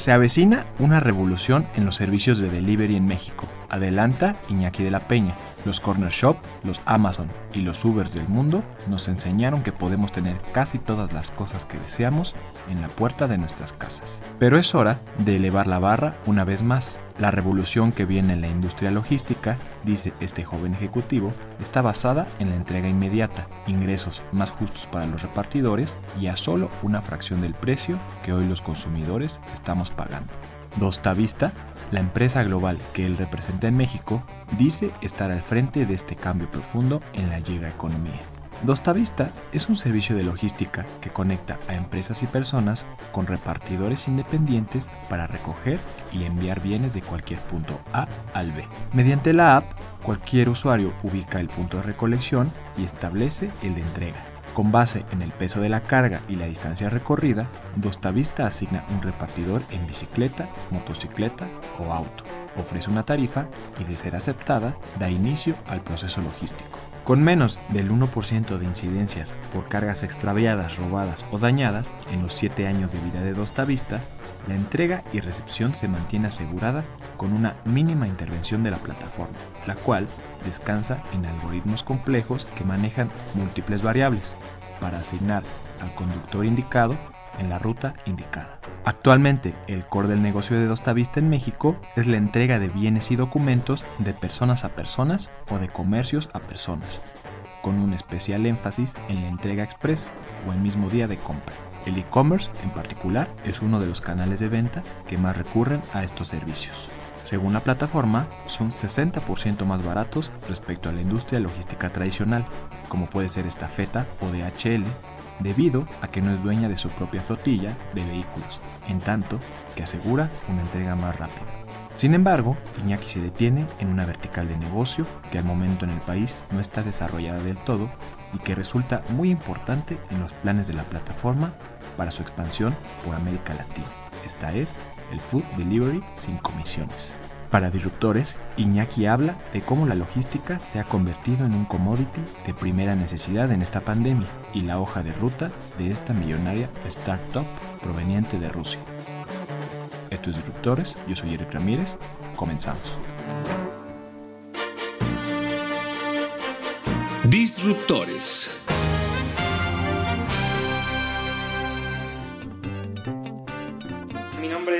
Se avecina una revolución en los servicios de delivery en México. Adelanta Iñaki de la Peña. Los Corner Shop, los Amazon y los Ubers del mundo nos enseñaron que podemos tener casi todas las cosas que deseamos en la puerta de nuestras casas. Pero es hora de elevar la barra una vez más. La revolución que viene en la industria logística, dice este joven ejecutivo, está basada en la entrega inmediata, ingresos más justos para los repartidores y a solo una fracción del precio que hoy los consumidores estamos pagando. Dostavista, la empresa global que él representa en México, dice estar al frente de este cambio profundo en la llega economía. Dostavista es un servicio de logística que conecta a empresas y personas con repartidores independientes para recoger y enviar bienes de cualquier punto A al B. Mediante la app, cualquier usuario ubica el punto de recolección y establece el de entrega. Con base en el peso de la carga y la distancia recorrida, Dostavista asigna un repartidor en bicicleta, motocicleta o auto. Ofrece una tarifa y de ser aceptada da inicio al proceso logístico. Con menos del 1% de incidencias por cargas extraviadas, robadas o dañadas en los 7 años de vida de Dostavista, la entrega y recepción se mantiene asegurada con una mínima intervención de la plataforma, la cual descansa en algoritmos complejos que manejan múltiples variables. Para asignar al conductor indicado en la ruta indicada. Actualmente, el core del negocio de Dostavista en México es la entrega de bienes y documentos de personas a personas o de comercios a personas, con un especial énfasis en la entrega express o el mismo día de compra. El e-commerce, en particular, es uno de los canales de venta que más recurren a estos servicios. Según la plataforma, son 60% más baratos respecto a la industria logística tradicional, como puede ser estafeta o DHL, debido a que no es dueña de su propia flotilla de vehículos, en tanto que asegura una entrega más rápida. Sin embargo, Iñaki se detiene en una vertical de negocio que al momento en el país no está desarrollada del todo y que resulta muy importante en los planes de la plataforma para su expansión por América Latina. Esta es el Food Delivery sin comisiones. Para Disruptores, Iñaki habla de cómo la logística se ha convertido en un commodity de primera necesidad en esta pandemia y la hoja de ruta de esta millonaria startup proveniente de Rusia. Esto es Disruptores, yo soy Eric Ramírez, comenzamos. Disruptores.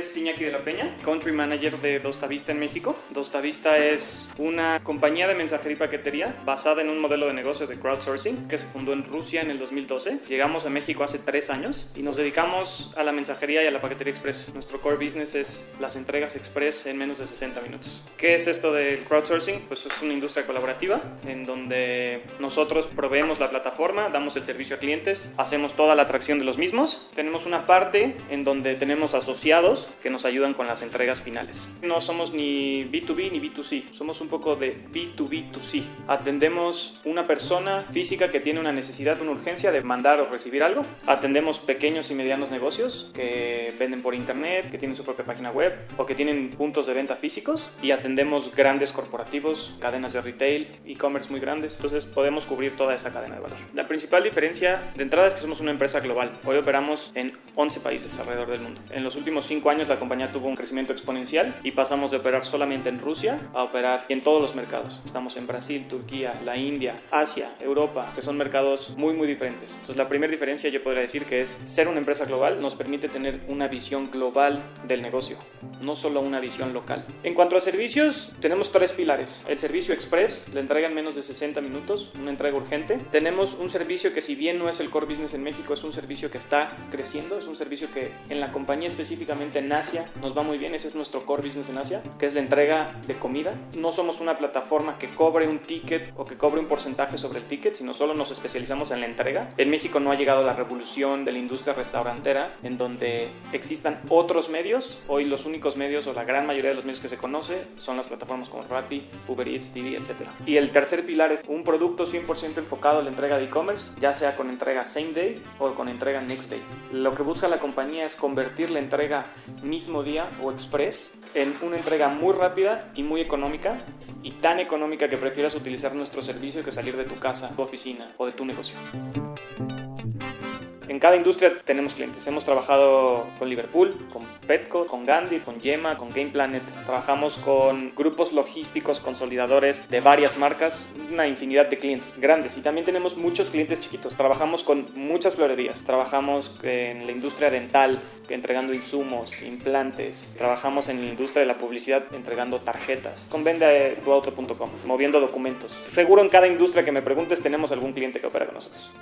Es Iñaki de la Peña, Country Manager de Dostavista en México. Dostavista es una compañía de mensajería y paquetería basada en un modelo de negocio de crowdsourcing que se fundó en Rusia en el 2012. Llegamos a México hace tres años y nos dedicamos a la mensajería y a la paquetería express. Nuestro core business es las entregas express en menos de 60 minutos. ¿Qué es esto del crowdsourcing? Pues es una industria colaborativa en donde nosotros proveemos la plataforma, damos el servicio a clientes, hacemos toda la atracción de los mismos. Tenemos una parte en donde tenemos asociados que nos ayudan con las entregas finales. No somos ni B2B ni B2C, somos un poco de B2B2C. Atendemos una persona física que tiene una necesidad, una urgencia de mandar o recibir algo. Atendemos pequeños y medianos negocios que venden por internet, que tienen su propia página web o que tienen puntos de venta físicos. Y atendemos grandes corporativos, cadenas de retail, e-commerce muy grandes. Entonces podemos cubrir toda esa cadena de valor. La principal diferencia de entrada es que somos una empresa global. Hoy operamos en 11 países alrededor del mundo. En los últimos cinco años la compañía tuvo un crecimiento exponencial y pasamos de operar solamente en Rusia a operar en todos los mercados. Estamos en Brasil, Turquía, la India, Asia, Europa, que son mercados muy muy diferentes. Entonces la primera diferencia yo podría decir que es ser una empresa global nos permite tener una visión global del negocio, no solo una visión local. En cuanto a servicios, tenemos tres pilares. El servicio express, la entrega en menos de 60 minutos, una entrega urgente. Tenemos un servicio que si bien no es el core business en México, es un servicio que está creciendo, es un servicio que en la compañía específicamente en Asia nos va muy bien, ese es nuestro core business en Asia, que es la entrega de comida. No somos una plataforma que cobre un ticket o que cobre un porcentaje sobre el ticket, sino solo nos especializamos en la entrega. En México no ha llegado la revolución de la industria restaurantera en donde existan otros medios. Hoy los únicos medios o la gran mayoría de los medios que se conoce son las plataformas como Rappi, Uber Eats, Didi, etc. Y el tercer pilar es un producto 100% enfocado en la entrega de e-commerce, ya sea con entrega same day o con entrega next day. Lo que busca la compañía es convertir la entrega mismo día o express en una entrega muy rápida y muy económica y tan económica que prefieras utilizar nuestro servicio que salir de tu casa, tu oficina o de tu negocio. Cada industria tenemos clientes. Hemos trabajado con Liverpool, con Petco, con Gandhi, con Yema, con Game Planet. Trabajamos con grupos logísticos consolidadores de varias marcas, una infinidad de clientes grandes. Y también tenemos muchos clientes chiquitos. Trabajamos con muchas florerías. Trabajamos en la industria dental, entregando insumos, implantes. Trabajamos en la industria de la publicidad entregando tarjetas. Con vendetuauto.com, moviendo documentos. Seguro en cada industria que me preguntes tenemos algún cliente que opera con nosotros.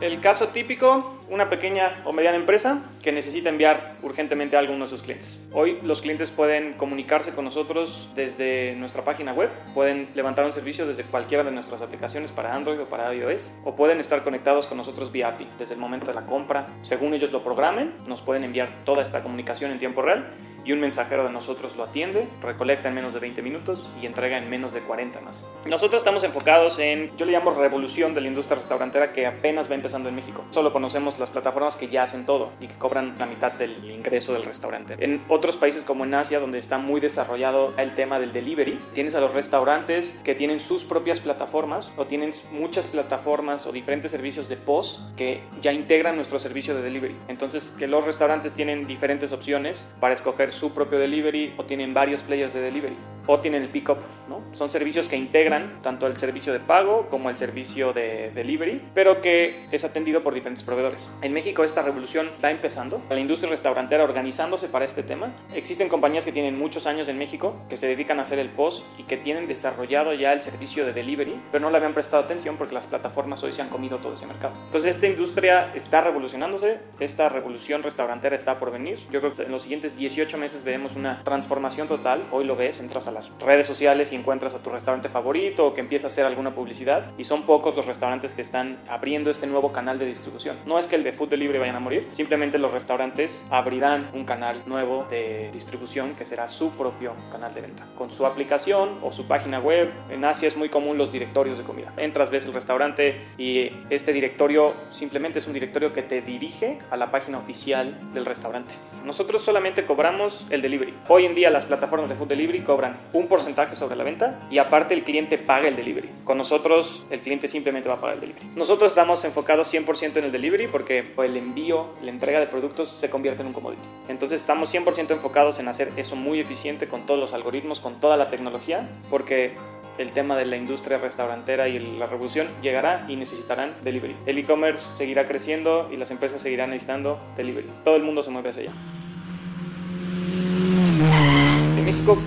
El caso típico, una pequeña o mediana empresa que necesita enviar urgentemente a uno de sus clientes. Hoy los clientes pueden comunicarse con nosotros desde nuestra página web, pueden levantar un servicio desde cualquiera de nuestras aplicaciones para Android o para iOS, o pueden estar conectados con nosotros vía API desde el momento de la compra. Según ellos lo programen, nos pueden enviar toda esta comunicación en tiempo real y un mensajero de nosotros lo atiende, recolecta en menos de 20 minutos y entrega en menos de 40 más. Nosotros estamos enfocados en, yo le llamo revolución de la industria restaurantera que apenas va empezando en México. Solo conocemos las plataformas que ya hacen todo y que cobran la mitad del ingreso del restaurante. En otros países como en Asia, donde está muy desarrollado el tema del delivery, tienes a los restaurantes que tienen sus propias plataformas o tienen muchas plataformas o diferentes servicios de POS que ya integran nuestro servicio de delivery. Entonces, que los restaurantes tienen diferentes opciones para escoger su propio delivery o tienen varios players de delivery o tienen el pickup, ¿no? Son servicios que integran tanto el servicio de pago como el servicio de delivery, pero que es atendido por diferentes proveedores. En México esta revolución va empezando, la industria restaurantera organizándose para este tema. Existen compañías que tienen muchos años en México que se dedican a hacer el post y que tienen desarrollado ya el servicio de delivery, pero no le habían prestado atención porque las plataformas hoy se han comido todo ese mercado. Entonces esta industria está revolucionándose, esta revolución restaurantera está por venir. Yo creo que en los siguientes 18 meses veremos una transformación total. Hoy lo ves, entras a la redes sociales y encuentras a tu restaurante favorito o que empieza a hacer alguna publicidad y son pocos los restaurantes que están abriendo este nuevo canal de distribución. No es que el de food delivery vayan a morir, simplemente los restaurantes abrirán un canal nuevo de distribución que será su propio canal de venta con su aplicación o su página web. En Asia es muy común los directorios de comida. Entras, ves el restaurante y este directorio simplemente es un directorio que te dirige a la página oficial del restaurante. Nosotros solamente cobramos el delivery. Hoy en día las plataformas de food delivery cobran un porcentaje sobre la venta y aparte el cliente paga el delivery. Con nosotros el cliente simplemente va a pagar el delivery. Nosotros estamos enfocados 100% en el delivery porque el envío, la entrega de productos se convierte en un commodity. Entonces estamos 100% enfocados en hacer eso muy eficiente con todos los algoritmos, con toda la tecnología, porque el tema de la industria restaurantera y la revolución llegará y necesitarán delivery. El e-commerce seguirá creciendo y las empresas seguirán necesitando delivery. Todo el mundo se mueve hacia allá.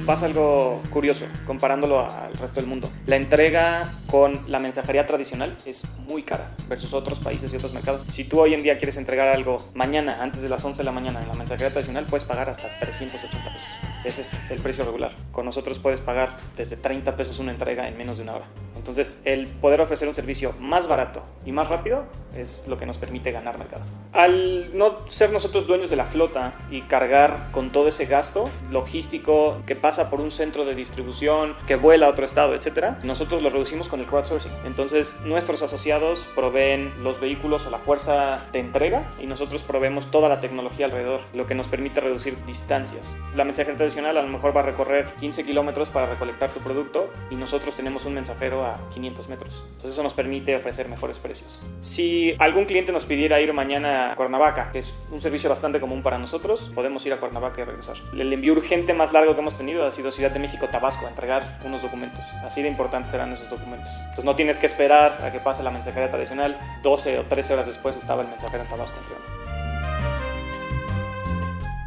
Pasa algo curioso comparándolo al resto del mundo. La entrega con la mensajería tradicional es muy cara versus otros países y otros mercados. Si tú hoy en día quieres entregar algo mañana, antes de las 11 de la mañana, en la mensajería tradicional, puedes pagar hasta 380 pesos. Ese es el precio regular. Con nosotros puedes pagar desde 30 pesos una entrega en menos de una hora. Entonces, el poder ofrecer un servicio más barato y más rápido es lo que nos permite ganar mercado. Al no ser nosotros dueños de la flota y cargar con todo ese gasto logístico que pasa por un centro de distribución, que vuela a otro estado, etcétera, nosotros lo reducimos con el crowdsourcing. Entonces, nuestros asociados proveen los vehículos o la fuerza de entrega y nosotros proveemos toda la tecnología alrededor, lo que nos permite reducir distancias. La mensajería tradicional a lo mejor va a recorrer 15 kilómetros para recolectar tu producto y nosotros tenemos un mensajero a 500 metros. Entonces eso nos permite ofrecer mejores precios. Si algún cliente nos pidiera ir mañana a Cuernavaca, que es un servicio bastante común para nosotros, podemos ir a Cuernavaca y regresar. El envío urgente más largo que hemos tenido ha sido Ciudad de México, Tabasco, a entregar unos documentos. Así de importantes serán esos documentos. Entonces no tienes que esperar a que pase la mensajería tradicional. 12 o 13 horas después estaba el mensajero en Tabasco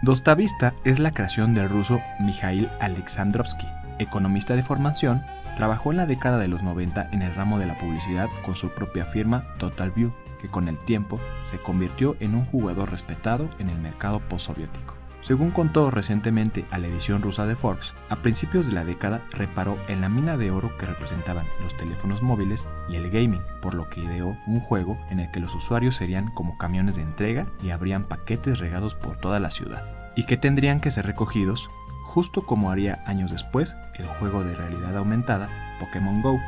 Dostavista es la creación del ruso Mikhail Alexandrovsky, economista de formación Trabajó en la década de los 90 en el ramo de la publicidad con su propia firma Total View, que con el tiempo se convirtió en un jugador respetado en el mercado postsoviético. Según contó recientemente a la edición rusa de Forbes, a principios de la década reparó en la mina de oro que representaban los teléfonos móviles y el gaming, por lo que ideó un juego en el que los usuarios serían como camiones de entrega y habrían paquetes regados por toda la ciudad, y que tendrían que ser recogidos, justo como haría años después el juego de realidad aumentada Pokémon Go,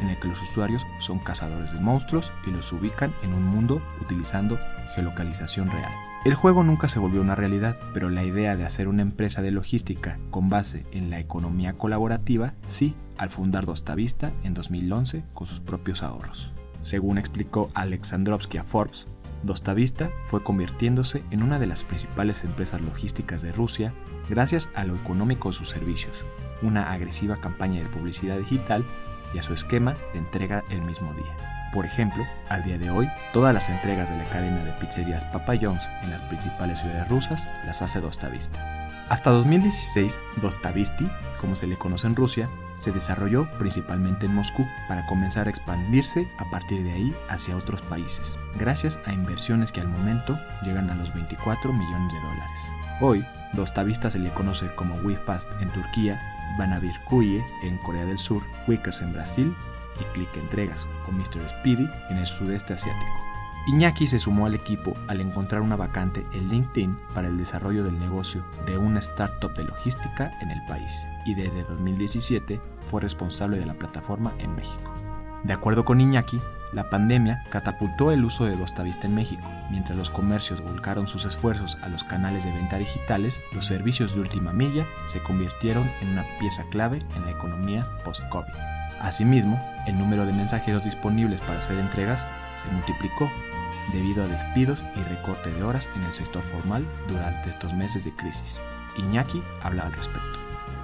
en el que los usuarios son cazadores de monstruos y los ubican en un mundo utilizando geolocalización real. El juego nunca se volvió una realidad, pero la idea de hacer una empresa de logística con base en la economía colaborativa sí, al fundar Dostavista en 2011 con sus propios ahorros. Según explicó Alexandrovsky a Forbes, Dostavista fue convirtiéndose en una de las principales empresas logísticas de Rusia gracias a lo económico de sus servicios, una agresiva campaña de publicidad digital y a su esquema de entrega el mismo día. Por ejemplo, al día de hoy, todas las entregas de la cadena de pizzerías Papa John's en las principales ciudades rusas las hace Dostavista. Hasta 2016, Dostavisti, como se le conoce en Rusia, se desarrolló principalmente en Moscú para comenzar a expandirse a partir de ahí hacia otros países, gracias a inversiones que al momento llegan a los 24 millones de dólares. Hoy, Dostavista se le conoce como WeFast en Turquía Banavir Kuye en Corea del Sur, Wickers en Brasil y Click Entregas o Mr. Speedy en el sudeste asiático. Iñaki se sumó al equipo al encontrar una vacante en LinkedIn para el desarrollo del negocio de una startup de logística en el país y desde 2017 fue responsable de la plataforma en México. De acuerdo con Iñaki, la pandemia catapultó el uso de Dostavista en México. Mientras los comercios volcaron sus esfuerzos a los canales de venta digitales, los servicios de última milla se convirtieron en una pieza clave en la economía post-COVID. Asimismo, el número de mensajeros disponibles para hacer entregas se multiplicó debido a despidos y recorte de horas en el sector formal durante estos meses de crisis. Iñaki habla al respecto.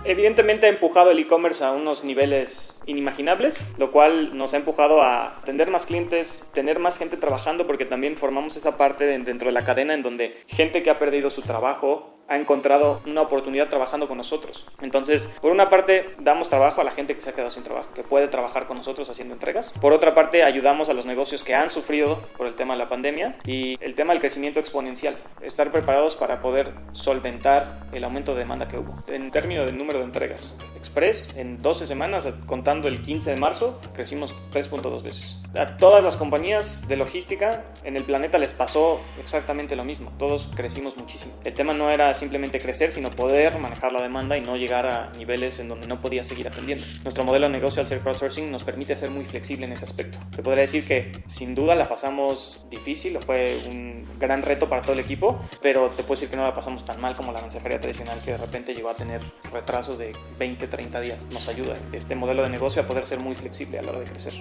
Evidentemente ha empujado el e-commerce a unos niveles inimaginables, lo cual nos ha empujado a tener más clientes, tener más gente trabajando, porque también formamos esa parte dentro de la cadena en donde gente que ha perdido su trabajo ha encontrado una oportunidad trabajando con nosotros. Entonces, por una parte, damos trabajo a la gente que se ha quedado sin trabajo, que puede trabajar con nosotros haciendo entregas. Por otra parte, ayudamos a los negocios que han sufrido por el tema de la pandemia y el tema del crecimiento exponencial. Estar preparados para poder solventar el aumento de demanda que hubo. En términos del número de entregas, Express, en 12 semanas, contando el 15 de marzo, crecimos 3.2 veces. A todas las compañías de logística en el planeta les pasó exactamente lo mismo. Todos crecimos muchísimo. El tema no era simplemente crecer, sino poder manejar la demanda y no llegar a niveles en donde no podía seguir atendiendo. Nuestro modelo de negocio al ser crowdsourcing nos permite ser muy flexible en ese aspecto. Te podría decir que sin duda la pasamos difícil, fue un gran reto para todo el equipo, pero te puedo decir que no la pasamos tan mal como la mensajería tradicional que de repente llegó a tener retrasos de 20, 30 días. Nos ayuda este modelo de negocio a poder ser muy flexible a la hora de crecer.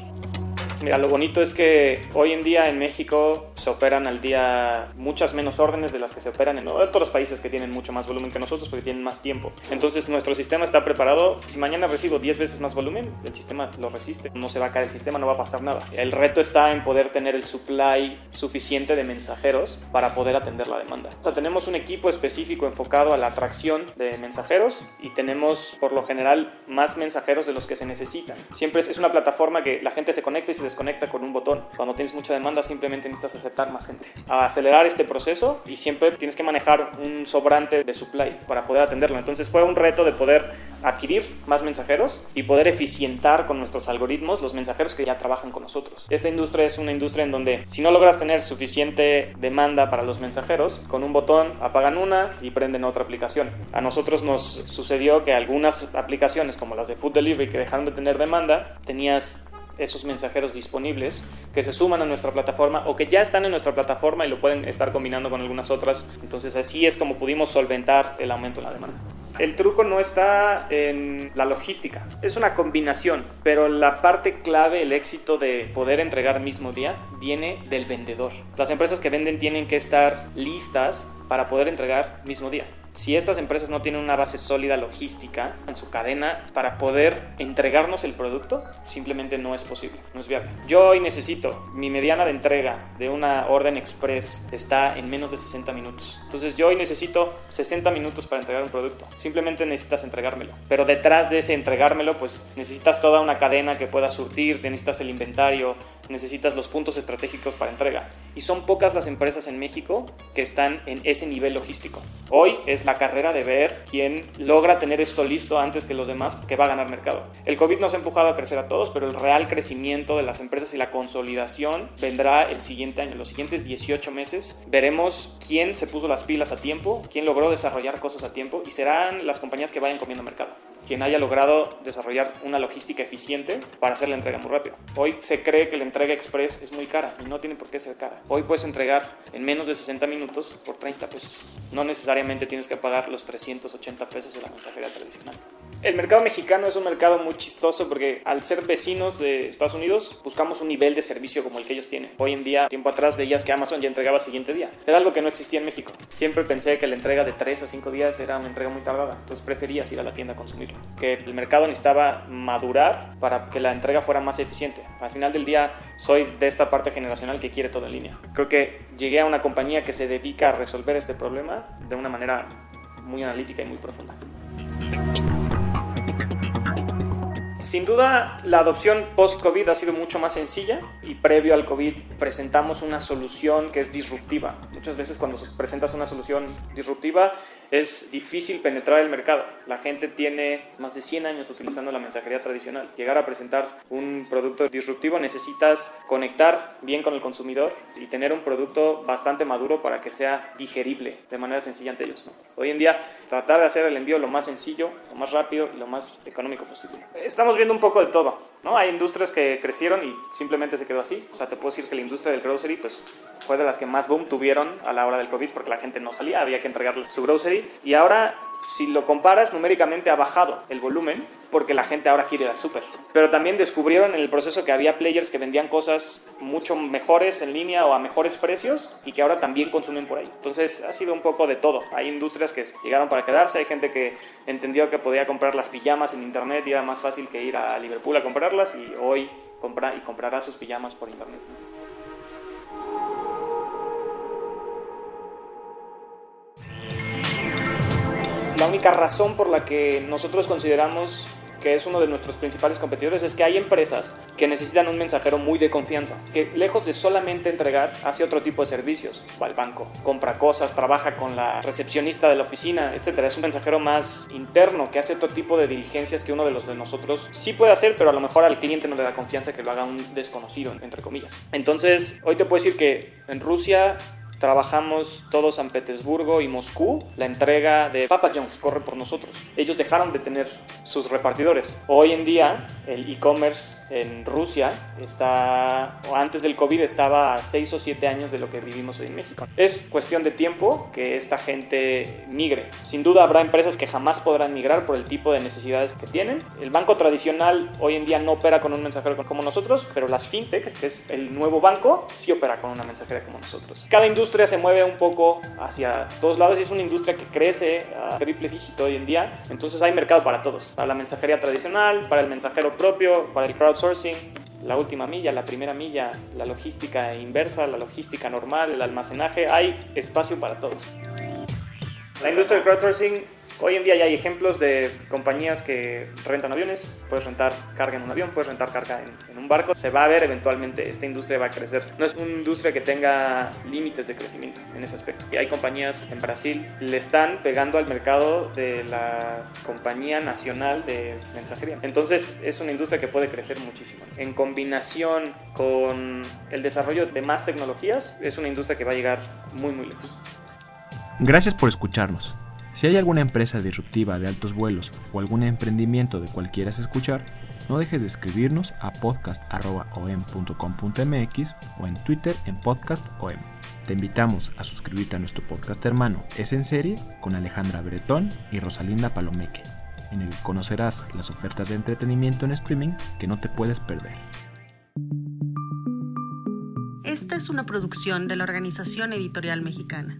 Mira, lo bonito es que hoy en día en México se operan al día muchas menos órdenes de las que se operan en otros países que tienen mucho más volumen que nosotros porque tienen más tiempo. Entonces nuestro sistema está preparado. Si mañana recibo 10 veces más volumen, el sistema lo resiste. No se va a caer el sistema, no va a pasar nada. El reto está en poder tener el supply suficiente de mensajeros para poder atender la demanda. O sea, tenemos un equipo específico enfocado a la atracción de mensajeros y tenemos por lo general más mensajeros de los que se necesitan. Siempre es una plataforma que la gente se conecta y se desconecta con un botón. Cuando tienes mucha demanda simplemente necesitas aceptar más gente. A acelerar este proceso y siempre tienes que manejar un sobrante de supply para poder atenderlo. Entonces fue un reto de poder adquirir más mensajeros y poder eficientar con nuestros algoritmos los mensajeros que ya trabajan con nosotros. Esta industria es una industria en donde si no logras tener suficiente demanda para los mensajeros, con un botón apagan una y prenden otra aplicación. A nosotros nos sucedió que algunas aplicaciones como las de Food Delivery que dejaron de tener demanda, tenías esos mensajeros disponibles que se suman a nuestra plataforma o que ya están en nuestra plataforma y lo pueden estar combinando con algunas otras. Entonces así es como pudimos solventar el aumento en la demanda. El truco no está en la logística, es una combinación, pero la parte clave, el éxito de poder entregar mismo día, viene del vendedor. Las empresas que venden tienen que estar listas para poder entregar mismo día si estas empresas no tienen una base sólida logística en su cadena para poder entregarnos el producto, simplemente no es posible, no es viable. Yo hoy necesito, mi mediana de entrega de una orden express está en menos de 60 minutos. Entonces yo hoy necesito 60 minutos para entregar un producto. Simplemente necesitas entregármelo. Pero detrás de ese entregármelo, pues necesitas toda una cadena que pueda surtir, necesitas el inventario, necesitas los puntos estratégicos para entrega. Y son pocas las empresas en México que están en ese nivel logístico. Hoy es la carrera de ver quién logra tener esto listo antes que los demás que va a ganar mercado. El COVID nos ha empujado a crecer a todos, pero el real crecimiento de las empresas y la consolidación vendrá el siguiente año, los siguientes 18 meses. Veremos quién se puso las pilas a tiempo, quién logró desarrollar cosas a tiempo y serán las compañías que vayan comiendo mercado. Quien haya logrado desarrollar una logística eficiente para hacer la entrega muy rápido. Hoy se cree que la entrega express es muy cara y no tiene por qué ser cara. Hoy puedes entregar en menos de 60 minutos por 30 pesos. No necesariamente tienes que pagar los 380 pesos de la mensajería tradicional. El mercado mexicano es un mercado muy chistoso porque al ser vecinos de Estados Unidos buscamos un nivel de servicio como el que ellos tienen. Hoy en día, tiempo atrás veías que Amazon ya entregaba siguiente día. Era algo que no existía en México. Siempre pensé que la entrega de 3 a 5 días era una entrega muy tardada. Entonces preferías ir a la tienda a consumirlo. Que el mercado necesitaba madurar para que la entrega fuera más eficiente. Al final del día soy de esta parte generacional que quiere todo en línea. Creo que llegué a una compañía que se dedica a resolver este problema de una manera muy analítica y muy profunda. Sin duda, la adopción post-COVID ha sido mucho más sencilla y previo al COVID presentamos una solución que es disruptiva. Muchas veces cuando presentas una solución disruptiva es difícil penetrar el mercado. La gente tiene más de 100 años utilizando la mensajería tradicional. Llegar a presentar un producto disruptivo necesitas conectar bien con el consumidor y tener un producto bastante maduro para que sea digerible de manera sencilla ante ellos. Hoy en día, tratar de hacer el envío lo más sencillo, lo más rápido y lo más económico posible. Estamos viendo un poco de todo, ¿no? Hay industrias que crecieron y simplemente se quedó así. O sea, te puedo decir que la industria del grocery, pues, fue de las que más boom tuvieron a la hora del COVID porque la gente no salía, había que entregarle su grocery. Y ahora, si lo comparas numéricamente, ha bajado el volumen porque la gente ahora quiere ir al súper. Pero también descubrieron en el proceso que había players que vendían cosas mucho mejores en línea o a mejores precios y que ahora también consumen por ahí. Entonces ha sido un poco de todo. Hay industrias que llegaron para quedarse, hay gente que entendió que podía comprar las pijamas en internet y era más fácil que ir a Liverpool a comprarlas y hoy compra y comprará sus pijamas por internet. La única razón por la que nosotros consideramos que es uno de nuestros principales competidores, es que hay empresas que necesitan un mensajero muy de confianza, que lejos de solamente entregar, hace otro tipo de servicios. Va al banco, compra cosas, trabaja con la recepcionista de la oficina, etc. Es un mensajero más interno que hace otro tipo de diligencias que uno de los de nosotros sí puede hacer, pero a lo mejor al cliente no le da confianza que lo haga un desconocido, entre comillas. Entonces, hoy te puedo decir que en Rusia trabajamos todo San Petersburgo y Moscú, la entrega de Papa John's corre por nosotros. Ellos dejaron de tener sus repartidores. Hoy en día el e-commerce en Rusia está, o antes del COVID estaba a 6 o 7 años de lo que vivimos hoy en México. Es cuestión de tiempo que esta gente migre. Sin duda habrá empresas que jamás podrán migrar por el tipo de necesidades que tienen. El banco tradicional hoy en día no opera con un mensajero como nosotros, pero las fintech, que es el nuevo banco, sí opera con una mensajera como nosotros. Cada industria se mueve un poco hacia todos lados y es una industria que crece a triple dígito hoy en día. Entonces hay mercado para todos, para la mensajería tradicional, para el mensajero propio, para el crowdsourcing, la última milla, la primera milla, la logística inversa, la logística normal, el almacenaje, hay espacio para todos. La industria del crowdsourcing Hoy en día ya hay ejemplos de compañías que rentan aviones, puedes rentar carga en un avión, puedes rentar carga en, en, un barco. Se va a ver eventualmente, esta industria va a crecer. No es una industria que tenga límites de crecimiento en ese aspecto. Y hay compañías en Brasil, le están pegando al mercado de la compañía nacional de mensajería. Entonces es una industria que puede crecer muchísimo. En combinación con el desarrollo de más tecnologías, es una industria que va a llegar muy, muy lejos. Gracias por escucharnos. Si hay alguna empresa disruptiva de altos vuelos o algún emprendimiento de cual quieras escuchar, no dejes de escribirnos a podcast.om.com.mx o en Twitter en podcastom. Te invitamos a suscribirte a nuestro podcast hermano Es en Serie con Alejandra Bretón y Rosalinda Palomeque, en el que conocerás las ofertas de entretenimiento en streaming que no te puedes perder. Esta es una producción de la Organización Editorial Mexicana.